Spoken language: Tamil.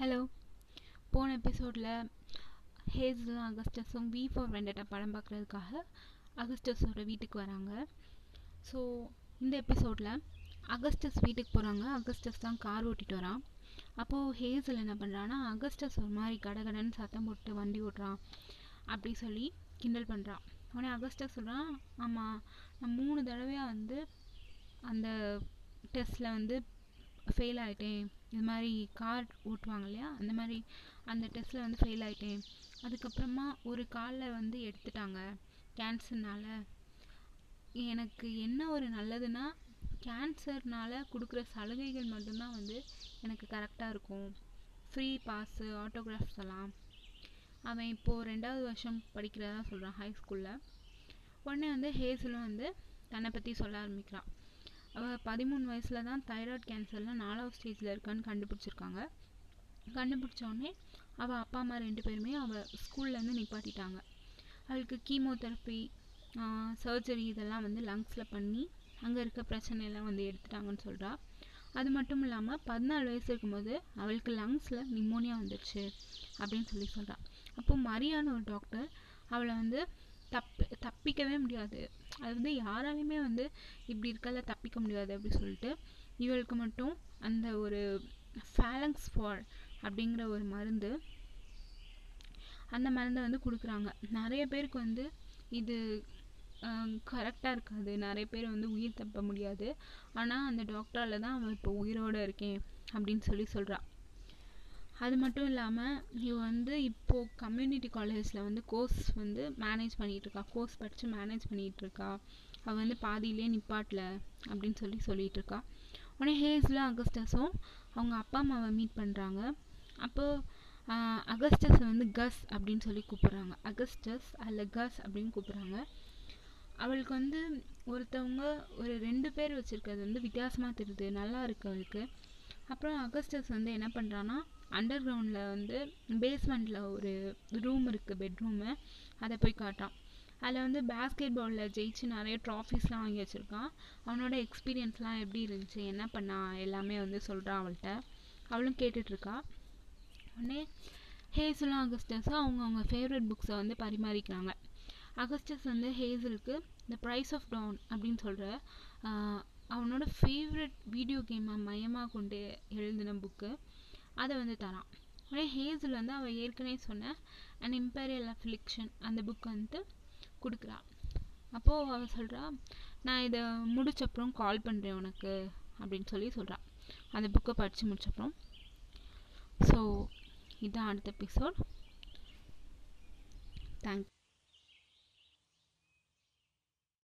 ஹலோ போன எபிசோடில் ஹேஸ்லும் அகஸ்டஸும் வி ஃபார் வெண்டட்டா படம் பார்க்குறதுக்காக அகஸ்டஸோட வீட்டுக்கு வராங்க. ஸோ இந்த எபிசோடில் அகஸ்டஸ் வீட்டுக்கு போகிறாங்க அகஸ்டஸ் தான் கார் ஓட்டிட்டு வரான். அப்போது ஹேஸில் என்ன பண்ணுறான்னா அகஸ்டஸ் ஒரு மாதிரி கடகடன்னு சத்தம் போட்டு வண்டி ஓட்டுறான். அப்படி சொல்லி கிண்டல் பண்ணுறான் உடனே அகஸ்டஸ் சொல்கிறான் ஆமாம் நான் மூணு தடவையாக வந்து அந்த டெஸ்ட்டில் வந்து ஃபெயில் ஆகிட்டேன் இது மாதிரி கார் ஓட்டுவாங்க இல்லையா? அந்த மாதிரி அந்த டெஸ்ட்டில் வந்து ஃபெயில் ஆகிட்டேன் அதுக்கப்புறமா ஒரு காலில் வந்து எடுத்துட்டாங்க. கேன்சர்னால் எனக்கு என்ன ஒரு நல்லதுன்னா கேன்சர்னால் கொடுக்குற சலுகைகள் மட்டும்தான் வந்து எனக்கு கரெக்டாக இருக்கும். ஃப்ரீ பாஸு ஆட்டோகிராஃப்ஸ் எல்லாம். அவன் இப்போது ரெண்டாவது வருஷம் படிக்கிறதா சொல்கிறான் ஹை ஸ்கூலில் உடனே வந்து ஹேசலும் வந்து தன்னை பற்றி சொல்ல ஆரம்பிக்கிறான். அவள் பதிமூணு வயசில் தான் தைராய்டு கேன்சரில் நாலாவது ஸ்டேஜில் இருக்கான்னு கண்டுபிடிச்சிருக்காங்க. கண்டுபிடிச்சோடனே அவள் அப்பா அம்மா ரெண்டு பேருமே அவள் ஸ்கூல்லேருந்து நிப்பாட்டிட்டாங்க. அவளுக்கு கீமோதெரப்பி சர்ஜரி இதெல்லாம் வந்து லங்ஸில் பண்ணி அங்கே இருக்க பிரச்சனையெல்லாம் வந்து எடுத்துட்டாங்கன்னு சொல்கிறா அது மட்டும் இல்லாமல் பதினாலு வயசு இருக்கும்போது அவளுக்கு லங்ஸில் நிமோனியா வந்துடுச்சு அப்படின்னு சொல்லி சொல்கிறா அப்போது மரியான ஒரு டாக்டர் அவளை வந்து தப்பி தப்பிக்கவே முடியாது. அது வந்து யாராலையுமே வந்து இப்படி இருக்கல தப்பிக்க முடியாது அப்படி சொல்லிட்டு இவளுக்கு மட்டும் அந்த ஒரு ஃபேலங்ஸ் ஃபார் அப்படிங்கிற ஒரு மருந்து அந்த மருந்தை வந்து கொடுக்குறாங்க. நிறைய பேருக்கு வந்து இது கரெக்டாக இருக்காது. நிறைய பேர் வந்து உயிர் தப்ப முடியாது. ஆனால் அந்த டாக்டரால் தான் அவன் இப்போ உயிரோடு இருக்கேன் அப்படின்னு சொல்லி சொல்கிறான் அது மட்டும் இல்லாமல் இவ வந்து இப்போது கம்யூனிட்டி காலேஜில் வந்து கோர்ஸ் வந்து மேனேஜ் பண்ணிகிட்ருக்கா கோர்ஸ் படித்து மேனேஜ் பண்ணிகிட்ருக்கா அவள் வந்து பாதியிலே நிப்பாட்டல அப்படின்னு சொல்லி சொல்லிகிட்ருக்கா உடனே ஹேஸ்லும் அகஸ்டஸும் அவங்க அப்பா அம்மாவை மீட் பண்ணுறாங்க அப்போது அகஸ்டஸை வந்து கஸ் அப்படின்னு சொல்லி கூப்பிட்றாங்க. அகஸ்டஸ் அல்ல கஸ் அப்படின்னு கூப்பிட்றாங்க. அவளுக்கு வந்து ஒருத்தவங்க ஒரு ரெண்டு பேர் வச்சுருக்கிறது வந்து வித்தியாசமாக தெரியுது. நல்லா இருக்கு அவளுக்கு. அப்புறம் அகஸ்டஸ் வந்து என்ன பண்ணுறான்னா அண்டர் கிரவுண்டில் வந்து பேஸ்மெண்ட்டில் ஒரு ரூம் இருக்குது பெட்ரூமு அதை போய் காட்டான் அதில் வந்து பேஸ்கெட் பாலில் ஜெயிச்சு நிறைய ட்ராஃபிஸ்லாம் வாங்கி வச்சுருக்கான். அவனோட எக்ஸ்பீரியன்ஸ்லாம் எப்படி இருந்துச்சு என்ன பண்ணா எல்லாமே வந்து சொல்கிறான் அவள்கிட்ட. அவளும் கேட்டுட்ருக்கா உடனே ஹேசலும் அகஸ்டஸும் அவங்க அவங்க ஃபேவரட் புக்ஸை வந்து பரிமாறிக்கிறாங்க. அகஸ்டஸ் வந்து ஹேசலுக்கு த ப்ரைஸ் ஆஃப் டவுன் அப்படின்னு சொல்கிற அவனோட ஃபேவரட் வீடியோ கேமை மையமாக கொண்டு எழுதின புக்கு அதை வந்து தரான். உடனே ஹேஸில் வந்து அவள் ஏற்கனவே சொன்ன அண்ட் இம்பேரியல் அஃப்ளிக்ஷன் அந்த புக் வந்து கொடுக்குறா அப்போது அவள் சொல்கிறா நான் இதை முடிச்சப்புறம் கால் பண்ணுறேன் உனக்கு அப்படின்னு சொல்லி சொல்கிறான் அந்த புக்கை படித்து முடிச்சப்புறம். ஸோ இதுதான் அடுத்த எபிசோட்